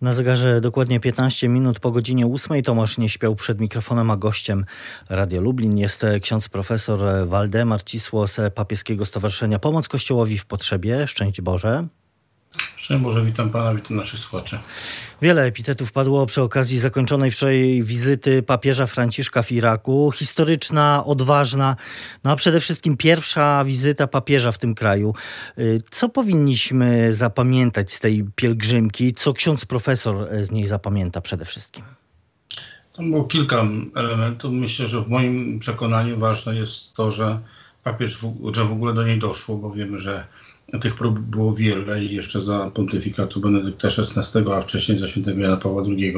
Na zegarze dokładnie 15 minut po godzinie 8 Tomasz nie śpiał przed mikrofonem, a gościem Radio Lublin jest ksiądz profesor Waldemar Cisło z Papieskiego Stowarzyszenia Pomoc Kościołowi w Potrzebie. Szczęść Boże. Szczęść Boże, witam Pana, witam naszych słuchaczy. Wiele epitetów padło przy okazji zakończonej wczoraj wizyty papieża Franciszka w Iraku. Historyczna, odważna, no a przede wszystkim pierwsza wizyta papieża w tym kraju. Y, co powinniśmy zapamiętać z tej pielgrzymki? Co ksiądz profesor z niej zapamięta przede wszystkim? Tam było kilka elementów. Myślę, że w moim przekonaniu ważne jest to, że papież, że w ogóle do niej doszło, bo wiemy, że tych prób było wiele i jeszcze za pontyfikatu Benedykta XVI, a wcześniej za świętego Jana Pawła II.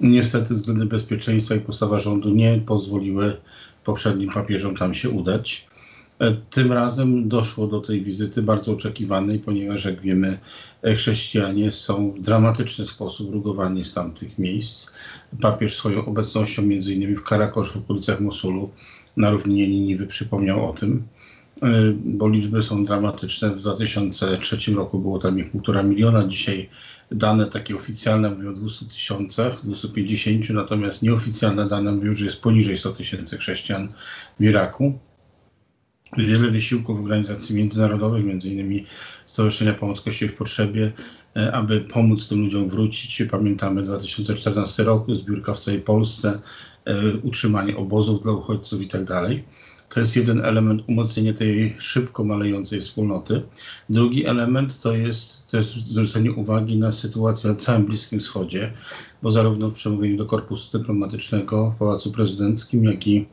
Niestety względy bezpieczeństwa i postawa rządu nie pozwoliły poprzednim papieżom tam się udać. E, tym razem doszło do tej wizyty bardzo oczekiwanej, ponieważ jak wiemy, chrześcijanie są w dramatyczny sposób rugowani z tamtych miejsc. Papież swoją obecnością między innymi w Karakosz w okolicach Mosulu na równinie Niniwy przypomniał o tym. Y, bo liczby są dramatyczne. W 2003 roku było tam ich półtora miliona. Dzisiaj dane takie oficjalne mówią o 200 tysiącach, 250, natomiast nieoficjalne dane mówią, że jest poniżej 100 tysięcy chrześcijan w Iraku. Wiele wysiłków organizacji międzynarodowych, między innymi Stowarzyszenia Pomoc Kościołowi w Potrzebie, y, aby pomóc tym ludziom wrócić. Pamiętamy 2014 rok, zbiórka w całej Polsce, y, utrzymanie obozów dla uchodźców i tak dalej. To jest jeden element umocnienia tej szybko malejącej wspólnoty. Drugi element to jest, jest zwrócenie uwagi na sytuację na całym Bliskim Wschodzie, bo zarówno w przemówieniu do Korpusu Dyplomatycznego w Pałacu Prezydenckim, jak i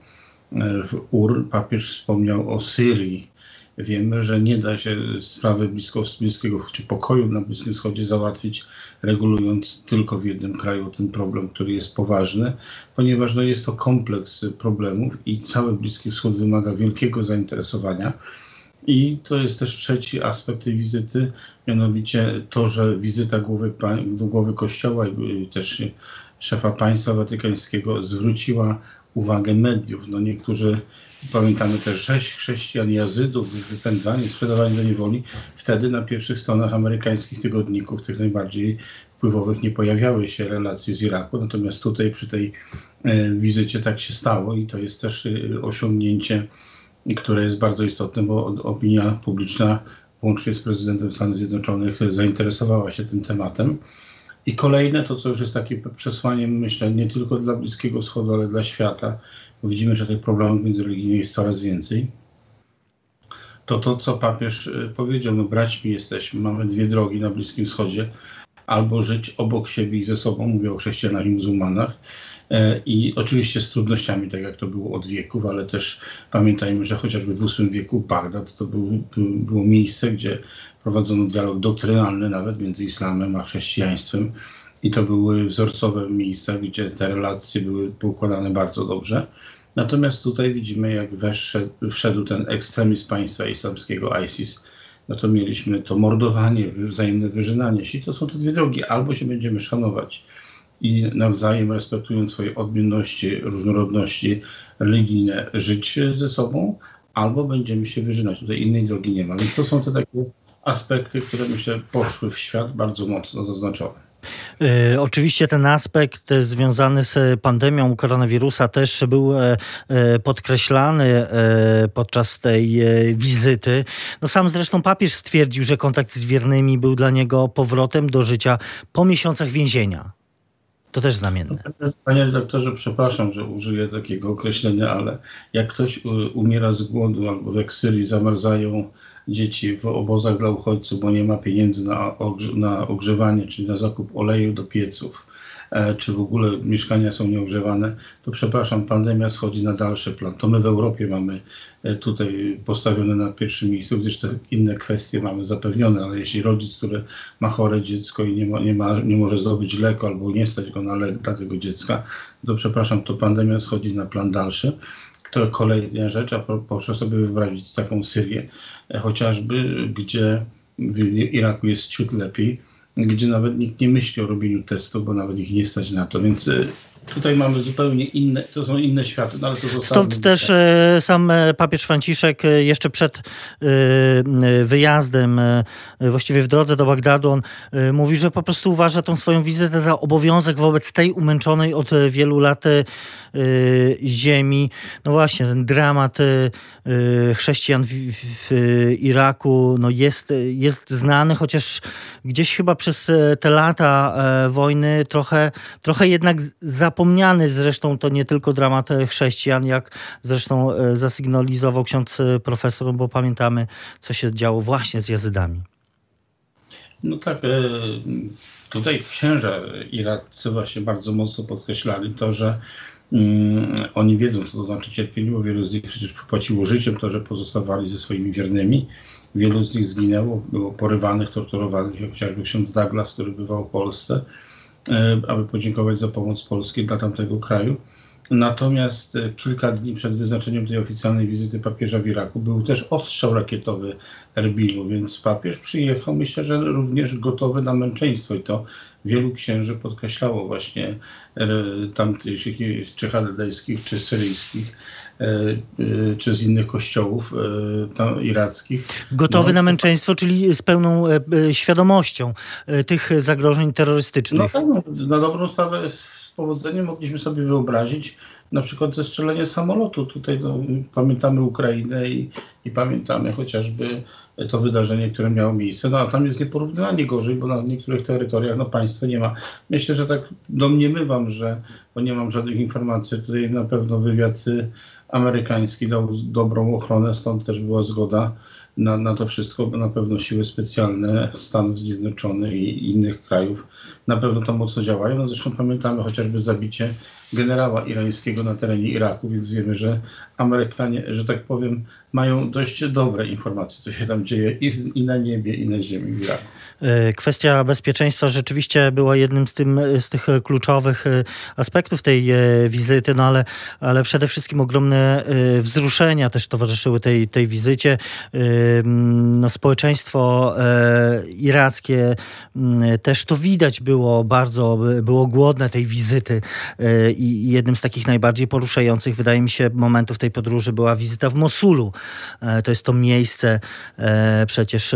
e, w UR papież wspomniał o Syrii Wiemy, że nie da się sprawy blisko, bliskiego czy pokoju na Bliskim Wschodzie załatwić, regulując tylko w jednym kraju ten problem, który jest poważny, ponieważ no, jest to kompleks problemów i cały Bliski Wschód wymaga wielkiego zainteresowania. I to jest też trzeci aspekt tej wizyty, mianowicie to, że wizyta głowy, głowy Kościoła i też szefa państwa watykańskiego zwróciła uwagę mediów. No niektórzy, pamiętamy też sześć chrześcijan jazydów wypędzani, sprzedawani do niewoli. Wtedy na pierwszych stronach amerykańskich tygodników, tych najbardziej wpływowych, nie pojawiały się relacje z Iraku. Natomiast tutaj przy tej e, wizycie tak się stało i to jest też e, osiągnięcie, które jest bardzo istotne, bo opinia publiczna łącznie z prezydentem Stanów Zjednoczonych zainteresowała się tym tematem. I kolejne to, co już jest takim przesłaniem, myślę, nie tylko dla Bliskiego Wschodu, ale dla świata, bo widzimy, że tych problemów międzyreligijnych jest coraz więcej. To to, co papież y, powiedział, no braćmi jesteśmy, mamy dwie drogi na Bliskim Wschodzie, albo żyć obok siebie i ze sobą, mówię o chrześcijanach i muzułmanach, e, i oczywiście z trudnościami, tak jak to było od wieków, ale też pamiętajmy, że chociażby w VIII wieku Bagdad to był, było miejsce, gdzie prowadzono dialog doktrynalny nawet między islamem a chrześcijaństwem i to były wzorcowe miejsca, gdzie te relacje były poukładane bardzo dobrze. Natomiast tutaj widzimy, jak weszedł, wszedł ten ekstremizm państwa islamskiego ISIS, no to mieliśmy to mordowanie, wzajemne wyżynanie się. I to są te dwie drogi. Albo się będziemy szanować i nawzajem respektując swoje odmienności, różnorodności religijne, żyć ze sobą, albo będziemy się wyżynać. Tutaj innej drogi nie ma. Więc to są te takie aspekty, które myślę poszły w świat bardzo mocno zaznaczone. Y, oczywiście ten aspekt związany z pandemią koronawirusa też był e, e, podkreślany e, podczas tej wizyty. No sam zresztą papież stwierdził, że kontakt z wiernymi był dla niego powrotem do życia po miesiącach więzienia. To też znamienne. Panie doktorze, przepraszam, że użyję takiego określenia, ale jak ktoś umiera z głodu albo w Syrii zamarzają dzieci w obozach dla uchodźców, bo nie ma pieniędzy na, na ogrzewanie, czyli na zakup oleju do pieców, czy w ogóle mieszkania są nieogrzewane, to przepraszam, pandemia schodzi na dalszy plan. To my w Europie mamy e, tutaj postawione na pierwszym miejscu, gdyż te inne kwestie mamy zapewnione, ale jeśli rodzic, który ma chore dziecko i nie, ma, nie, ma, nie może zdobyć leku albo nie stać go na lek dla tego dziecka, to przepraszam, to pandemia schodzi na plan dalszy. To kolejna rzecz, a proszę sobie wyobrazić taką Syrię, e, chociażby, gdzie w Iraku jest ciut lepiej, gdzie nawet nikt nie myśli o robieniu testu, bo nawet ich nie stać na to. Więc e, Tutaj mamy zupełnie inne, to są inne światy, no ale to Stąd też sam papież Franciszek jeszcze przed wyjazdem, właściwie w drodze do Bagdadu, on mówi, że po prostu uważa tą swoją wizytę za obowiązek wobec tej umęczonej od wielu lat ziemi. No właśnie, ten dramat chrześcijan w, w Iraku no jest, jest znany, chociaż gdzieś chyba przez te lata wojny trochę, trochę jednak zapomniany. Zresztą to nie tylko dramat chrześcijan, jak zresztą zasygnalizował ksiądz profesor, bo pamiętamy, co się działo właśnie z jazydami. No tak, tutaj księża iraccy właśnie bardzo mocno podkreślali to, że Mm, oni wiedzą, co to znaczy cierpienie, bo wielu z nich przecież popłaciło życiem to, że pozostawali ze swoimi wiernymi. Wielu z nich zginęło, było porywanych, torturowanych, chociażby ksiądz Douglas, który bywał w Polsce, e, aby podziękować za pomoc Polski dla tamtego kraju. Natomiast e, kilka dni przed wyznaczeniem tej oficjalnej wizyty papieża w Iraku był też ostrzał rakietowy Erbilu, więc papież przyjechał, myślę, że również gotowy na męczeństwo i to wielu księży podkreślało właśnie e, tamtych, czy chaldejskich, czy syryjskich, e, czy z innych kościołów tam, irackich. Gotowy no, na męczeństwo, czyli z pełną świadomością tych zagrożeń terrorystycznych. No tak, no, na dobrą sprawę powodzeniem mogliśmy sobie wyobrazić na przykład zestrzelenie samolotu. Tutaj no, pamiętamy Ukrainę i, i, pamiętamy chociażby to wydarzenie, które miało miejsce. No a tam jest nieporównywalnie gorzej, bo na niektórych terytoriach no, państwa nie ma. Myślę, że tak domniemywam, że, bo nie mam żadnych informacji, tutaj na pewno wywiad y, amerykański dał dobrą ochronę, stąd też była zgoda na, na to wszystko, bo na pewno siły specjalne Stanów Zjednoczonych i innych krajów na pewno to mocno działają. No zresztą pamiętamy chociażby zabicie generała irańskiego na terenie Iraku, więc wiemy, że Amerykanie, że tak powiem, mają dość dobre informacje, co się tam dzieje i, i na niebie, i na ziemi w Iraku. E, kwestia bezpieczeństwa rzeczywiście była jednym z, tym, z tych kluczowych e, aspektów tej e, wizyty, no ale, ale przede wszystkim ogromne wzruszenia też towarzyszyły tej, tej wizycie. No, społeczeństwo irackie też to widać było bardzo, było głodne tej wizyty i jednym z takich najbardziej poruszających, wydaje mi się, momentów tej podróży była wizyta w Mosulu. To jest to miejsce przecież,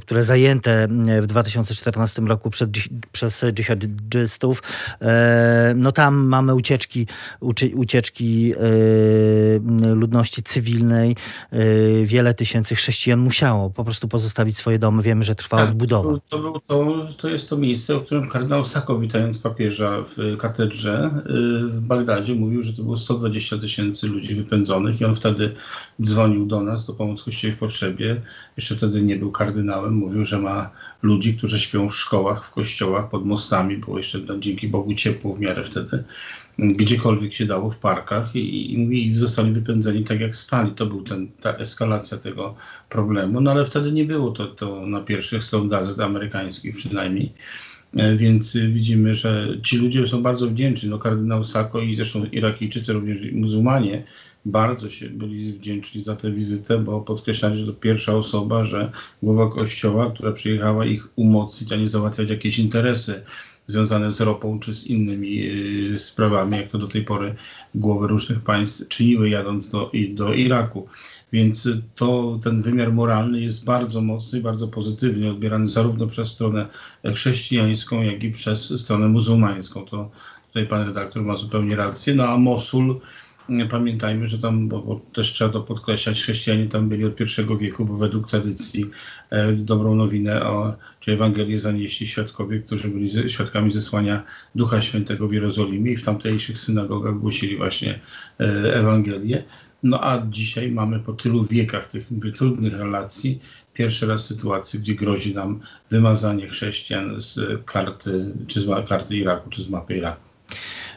które zajęte w 2014 roku przed, przez dżihadystów. E, no tam mamy ucieczki, ucieczki e, ludności cywilnej. E, wiele tysięcy chrześcijan musiało po prostu pozostawić swoje domy. Wiemy, że trwa tak, odbudowa. To, to, to, to jest to miejsce, o którym kardynał Sako, witając papieża w katedrze w Bagdadzie, mówił, że to było 120 tysięcy ludzi wypędzonych i on wtedy dzwonił do nas, do pomocy Kościołowi w potrzebie. Jeszcze wtedy nie był kardynałem. Mówił, że ma ludzi, którzy śpią w szkołach, w kościołach, pod mostami. Było jeszcze no, dzięki Bogu ciepło w miarę wtedy. Gdziekolwiek się dało, w parkach i, i, zostali wypędzeni tak jak spali. To był ten, ta eskalacja tego problemu. No ale wtedy nie było to, to na pierwszych stron gazet amerykańskich przynajmniej. E, więc widzimy, że ci ludzie są bardzo wdzięczni. No, kardynał Sako i zresztą Irakijczycy, również muzułmanie, bardzo się byli wdzięczni za tę wizytę, bo podkreślali, że to pierwsza osoba, że głowa kościoła, która przyjechała ich umocnić, a nie załatwiać jakieś interesy związane z ropą czy z innymi y, sprawami, jak to do tej pory głowy różnych państw czyniły jadąc do, do Iraku. Więc to, ten wymiar moralny jest bardzo mocny i bardzo pozytywnie odbierany zarówno przez stronę chrześcijańską, jak i przez stronę muzułmańską. To tutaj pan redaktor ma zupełnie rację. No a Mosul Pamiętajmy, że tam, bo, bo, też trzeba to podkreślać, chrześcijanie tam byli od pierwszego wieku, bo według tradycji e, dobrą nowinę, o, czy Ewangelię zanieśli świadkowie, którzy byli ze, świadkami zesłania Ducha Świętego w Jerozolimie i w tamtejszych synagogach głosili właśnie e, Ewangelię. No a dzisiaj mamy po tylu wiekach tych trudnych relacji pierwszy raz sytuację, gdzie grozi nam wymazanie chrześcijan z karty, czy z karty Iraku, czy z mapy Iraku.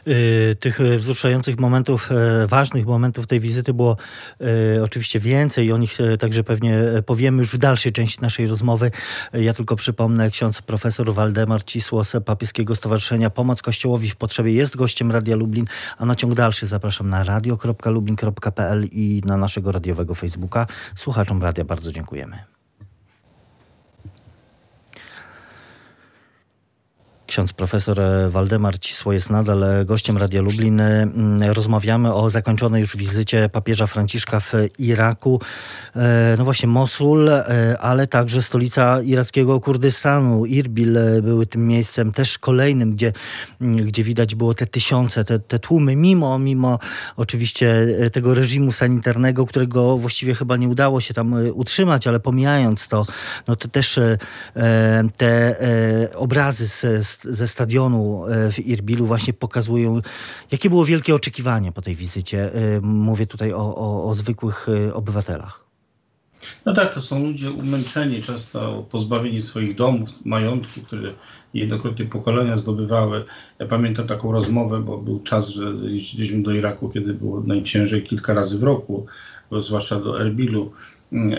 Y, tych wzruszających momentów, e, ważnych momentów tej wizyty było oczywiście więcej o nich także pewnie powiemy już w dalszej części naszej rozmowy. Ja tylko przypomnę, ksiądz profesor Waldemar Cisłos Papieskiego Stowarzyszenia Pomoc Kościołowi w Potrzebie jest gościem Radia Lublin, a na ciąg dalszy zapraszam na radio.lublin.pl i na naszego radiowego Facebooka. Słuchaczom radia bardzo dziękujemy. Ksiądz profesor Waldemar Cisło jest nadal gościem Radia Lublin. Mm, rozmawiamy o zakończonej już wizycie papieża Franciszka w Iraku. E, no właśnie Mosul, e, ale także stolica irackiego Kurdystanu, Irbil były tym miejscem też kolejnym, gdzie, mm, gdzie widać było te tysiące, te, te tłumy, mimo, mimo oczywiście e, tego reżimu sanitarnego, którego właściwie chyba nie udało się tam utrzymać, ale pomijając to, no to też te obrazy z, ze stadionu w Irbilu właśnie pokazują, jakie było wielkie oczekiwanie po tej wizycie. Mówię tutaj o, o, o zwykłych obywatelach. No tak, to są ludzie umęczeni, często pozbawieni swoich domów, majątku, które jednokrotnie pokolenia zdobywały. Ja pamiętam taką rozmowę, bo był czas, że jeździliśmy do Iraku, kiedy było najciężej kilka razy w roku, zwłaszcza do Erbilu.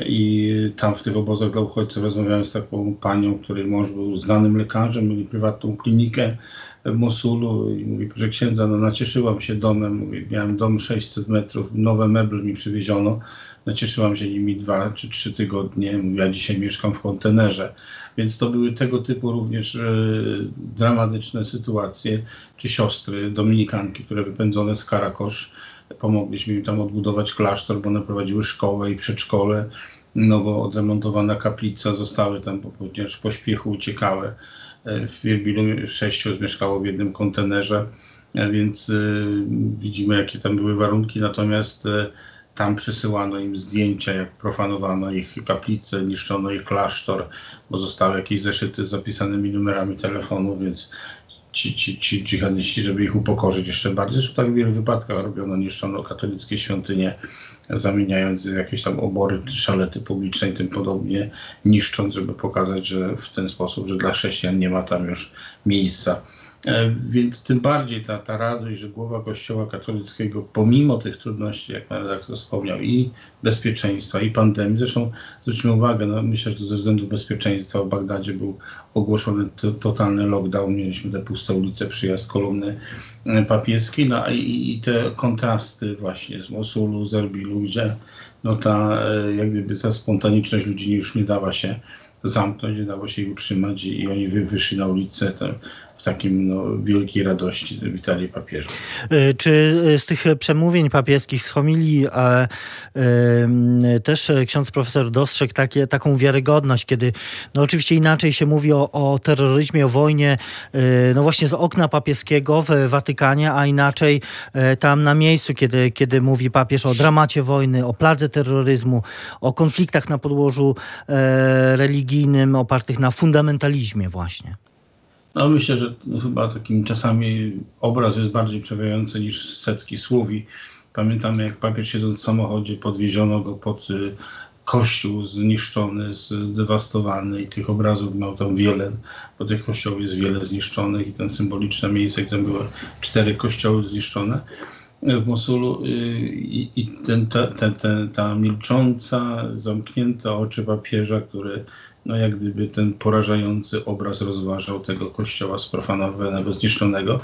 I tam w tych obozach dla uchodźców rozmawiałem z taką panią, której mąż był znanym lekarzem, mieli prywatną klinikę w Mosulu i mówi, że księdza, no nacieszyłam się domem, mówi, miałem dom 600 metrów, nowe meble mi przywieziono, nacieszyłam się nimi dwa czy trzy tygodnie, ja dzisiaj mieszkam w kontenerze. Więc to były tego typu również e, dramatyczne sytuacje, czy siostry dominikanki, które wypędzone z Karakosz, pomogliśmy im tam odbudować klasztor, bo one prowadziły szkołę i przedszkole, nowo odremontowana kaplica, zostały tam, ponieważ w pośpiechu uciekały w Wielbilu sześciu mieszkało w jednym kontenerze, więc y, widzimy, jakie tam były warunki. Natomiast tam przysyłano im zdjęcia, jak profanowano ich kaplice, niszczono ich klasztor, bo zostały jakieś zeszyty z zapisanymi numerami telefonu, więc ci, ci, ci dżihadiści, żeby ich upokorzyć jeszcze bardziej. Zresztą tak w wielu wypadkach robiono, niszczono katolickie świątynie, zamieniając jakieś tam obory, szalety publiczne i tym podobnie, niszcząc, żeby pokazać, że w ten sposób, że dla chrześcijan nie ma tam już miejsca. E, więc tym bardziej ta, ta radość, że głowa Kościoła katolickiego, pomimo tych trudności, jak pan redaktor wspomniał, i bezpieczeństwa, i pandemii, zresztą zwróćmy uwagę, no myślę, że ze względu bezpieczeństwa w Bagdadzie był ogłoszony to, totalny lockdown, mieliśmy te puste ulice, przyjazd kolumny e, papieskiej, no i, i te kontrasty właśnie z Mosulu, z Erbilu, gdzie no ta, e, jak gdyby ta spontaniczność ludzi już nie dała się zamknąć, nie dało się ich utrzymać i, i oni wy, wyszli na ulicę takim no, wielkiej radości witali papieża. E, czy z tych przemówień papieskich z homilii e, e, też ksiądz profesor dostrzegł takie, taką wiarygodność, kiedy no oczywiście inaczej się mówi o, o terroryzmie, o wojnie e, no właśnie z okna papieskiego w Watykanie, a inaczej tam na miejscu, kiedy, kiedy mówi papież o dramacie wojny, o pladze terroryzmu, o konfliktach na podłożu religijnym opartych na fundamentalizmie właśnie. No myślę, że chyba takim czasami obraz jest bardziej przewijający niż setki słów i pamiętamy jak papież siedząc w samochodzie podwieziono go pod y, kościół zniszczony, zdewastowany i tych obrazów miał tam wiele, bo tych kościołów jest wiele zniszczonych i ten symboliczne miejsce, gdzie były cztery kościoły zniszczone w Mosulu y, i, i ten, ta, ta, milcząca, zamknięte oczy papieża, który no jak gdyby ten porażający obraz rozważał tego kościoła sprofanowanego, zniszczonego.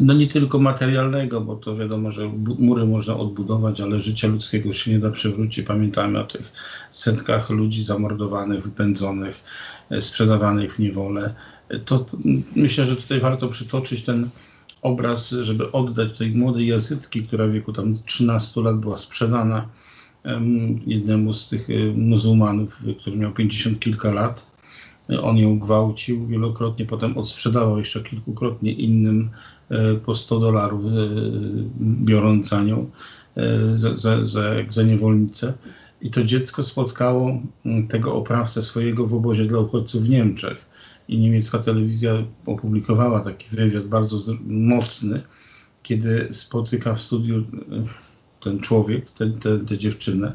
No nie tylko materialnego, bo to wiadomo, że mury można odbudować, ale życia ludzkiego się nie da przywrócić. Pamiętajmy o tych setkach ludzi zamordowanych, wypędzonych, e, sprzedawanych w niewolę. To, to myślę, że tutaj warto przytoczyć ten obraz, żeby oddać tej młodej jazytki, która w wieku tam 13 lat była sprzedana jednemu z tych e, muzułmanów, który miał 50 kilka lat. On ją gwałcił wielokrotnie, potem odsprzedawał jeszcze kilkukrotnie innym e, po 100 dolarów, e, biorąc za nią, za, za, za, za niewolnicę. I to dziecko spotkało tego oprawcę swojego w obozie dla uchodźców w Niemczech. I niemiecka telewizja opublikowała taki wywiad bardzo mocny, kiedy spotyka w studiu ten człowiek, tę dziewczynę,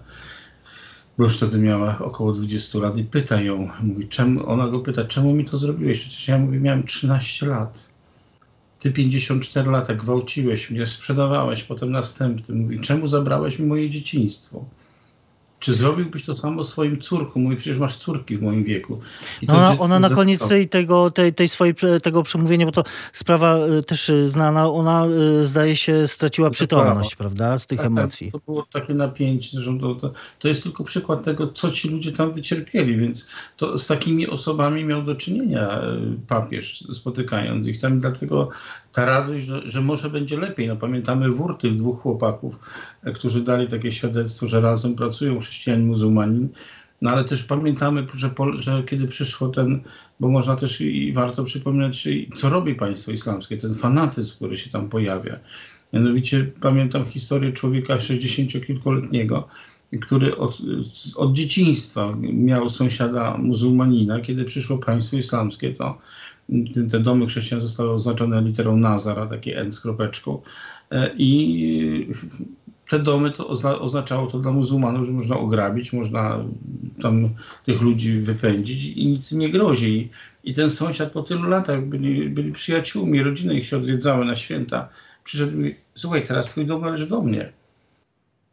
bo już wtedy miała około 20 lat i pyta ją, mówi, czemu, ona go pyta, czemu mi to zrobiłeś? Przecież ja mówię, miałem 13 lat. Ty 54 lata gwałciłeś mnie, sprzedawałeś, potem następny. Mówi, czemu zabrałeś mi moje dzieciństwo? Czy zrobiłbyś to samo swoim córkom? Mówi, przecież masz córki w moim wieku. No ona, ona na koniec tej, tego, tej, tej swojej, tego przemówienia, bo to sprawa y, też znana, ona y, zdaje się straciła przytomność, prawda, z tych tak, emocji. Tak, to było takie napięcie, że to, to, to jest tylko przykład tego, co ci ludzie tam wycierpieli, więc to z takimi osobami miał do czynienia papież, spotykając ich tam, dlatego ta radość, że, że może będzie lepiej. No, pamiętamy wór tych dwóch chłopaków, którzy dali takie świadectwo, że razem pracują chrześcijanin, muzułmanin. No ale też pamiętamy, że, że, kiedy przyszło ten, bo można też i warto przypominać, co robi państwo islamskie, ten fanatyzm, który się tam pojawia. Mianowicie pamiętam historię człowieka 60-kilkuletniego, który od, od dzieciństwa miał sąsiada muzułmanina. Kiedy przyszło państwo islamskie, to te domy chrześcijan zostały oznaczone literą Nazara, takie N z kropeczką. E, I te domy to oznaczało to dla muzułmanów, że można ograbić, można tam tych ludzi wypędzić i nic nie grozi. I ten sąsiad po tylu latach byli, byli przyjaciółmi, rodziny ich się odwiedzały na święta. Przyszedł mi, słuchaj, teraz twój dom należy do mnie.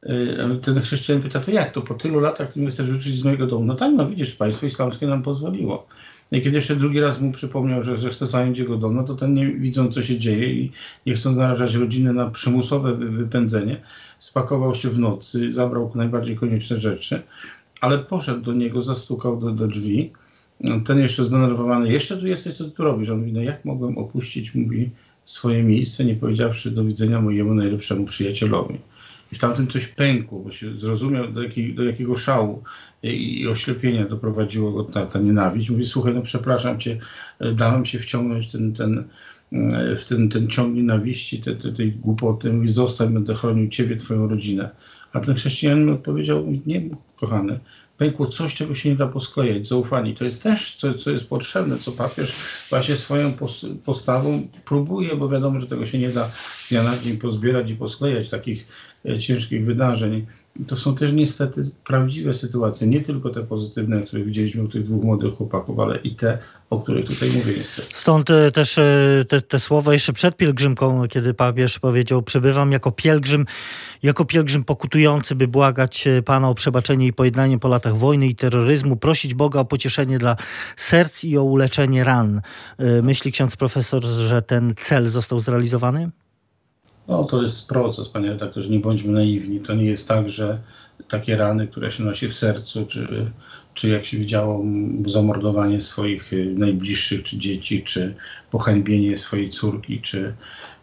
E, ten chrześcijanin pyta, to jak to po tylu latach ty nie chcesz wrócić z mojego domu? No tak, no widzisz, państwo islamskie nam pozwoliło. I kiedy jeszcze drugi raz mu przypomniał, że, że chce zająć jego dom, no to ten nie widząc, co się dzieje i nie chcąc narażać rodziny na przymusowe wypędzenie, spakował się w nocy, zabrał najbardziej konieczne rzeczy, ale poszedł do niego, zastukał do, do drzwi. Ten jeszcze zdenerwowany, jeszcze tu jesteś, co ty tu robisz? On mówi, no jak mogłem opuścić, mówi, swoje miejsce, nie powiedziawszy do widzenia mojemu najlepszemu przyjacielowi. I w tamtym coś pękło, bo się zrozumiał, do, jakiej, do jakiego szału i, i oślepienia doprowadziło go ta, ta nienawiść. Mówi, słuchaj, no przepraszam cię, dałem się wciągnąć ten, ten, w ten, ten ciąg nienawiści, te, te, tej głupoty. Mówi, zostań, będę chronił ciebie, twoją rodzinę. A ten chrześcijanin odpowiedział, nie, kochany, pękło coś, czego się nie da posklejać, zaufanie. To jest też co, co jest potrzebne, co papież właśnie swoją postawą próbuje, bo wiadomo, że tego się nie da z dnia na dzień pozbierać i posklejać takich e, ciężkich wydarzeń. To są też niestety prawdziwe sytuacje, nie tylko te pozytywne, które widzieliśmy u tych dwóch młodych chłopaków, ale i te, o których tutaj mówię niestety. Stąd e, też e, te, te słowa jeszcze przed pielgrzymką, kiedy papież powiedział, przebywam jako pielgrzym, jako pielgrzym pokutujący, by błagać e, Pana o przebaczenie i pojednanie po latach wojny i terroryzmu, prosić Boga o pocieszenie dla serc i o uleczenie ran. Myśli ksiądz profesor, że ten cel został zrealizowany? No to jest proces, panie redaktorze, nie bądźmy naiwni. To nie jest tak, że takie rany, które się nosi w sercu, czy, czy jak się widziało, zamordowanie swoich y, najbliższych, czy dzieci, czy pohańbienie swojej córki, czy,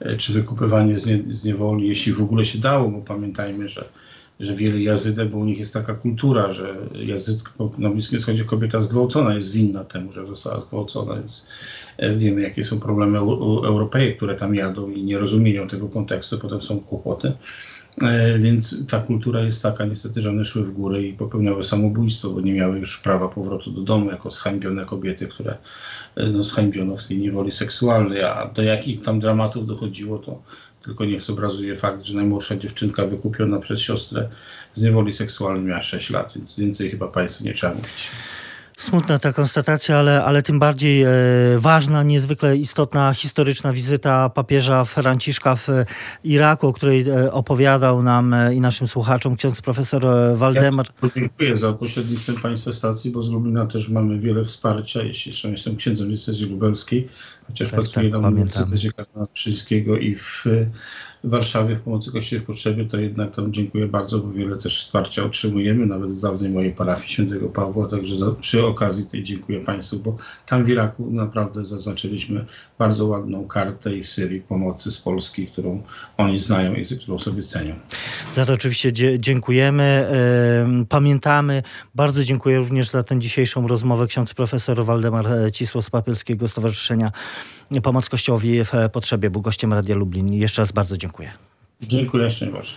y, czy wykupywanie z, nie, z niewoli, jeśli w ogóle się dało, bo pamiętajmy, że że wiele jazydek, bo u nich jest taka kultura, że jazydka na Bliskim Wschodzie kobieta zgwałcona jest winna temu, że została zgwałcona, więc e, wiemy, jakie są problemy Europejek, które tam jadą i nie rozumieją tego kontekstu, potem są kłopoty. E, więc ta kultura jest taka niestety, że one szły w górę i popełniały samobójstwo, bo nie miały już prawa powrotu do domu jako zhańbione kobiety, które e, no, zhańbiono w tej niewoli seksualnej. A do jakich tam dramatów dochodziło, to tylko niech zobrazuje fakt, że najmłodsza dziewczynka wykupiona przez siostrę z niewoli seksualnej miała 6 lat, więc więcej chyba Państwu nie trzeba mówić. Smutna ta konstatacja, ale, ale tym bardziej e, ważna, niezwykle istotna historyczna wizyta papieża Franciszka w Iraku, o której e, opowiadał nam e, i naszym słuchaczom ksiądz profesor e, Waldemar. Ja dziękuję za pośrednictwem Państwa stacji, bo z Lublina też mamy wiele wsparcia, jeśli jeszcze jestem księdzem diecezji lubelskiej, chociaż tak, pracuję tak, na Uniwersytecie i w Warszawie w pomocy Kościoła w potrzebie, to jednak tam dziękuję bardzo, bo wiele też wsparcia otrzymujemy, nawet z dawnej mojej parafii świętego Pawła, także za, przy okazji tej dziękuję Państwu, bo tam w Iraku naprawdę zaznaczyliśmy bardzo ładną kartę i w Syrii pomocy z Polski, którą oni znają i którą sobie cenią. Za to oczywiście dziękujemy, pamiętamy. Bardzo dziękuję również za tę dzisiejszą rozmowę ksiądz profesor Waldemar Cisło z Papieskiego Stowarzyszenia Pomoc Kościołowi w Potrzebie był gościem Radia Lublin. Jeszcze raz bardzo dziękuję. Dziękuję, jeszcze raz.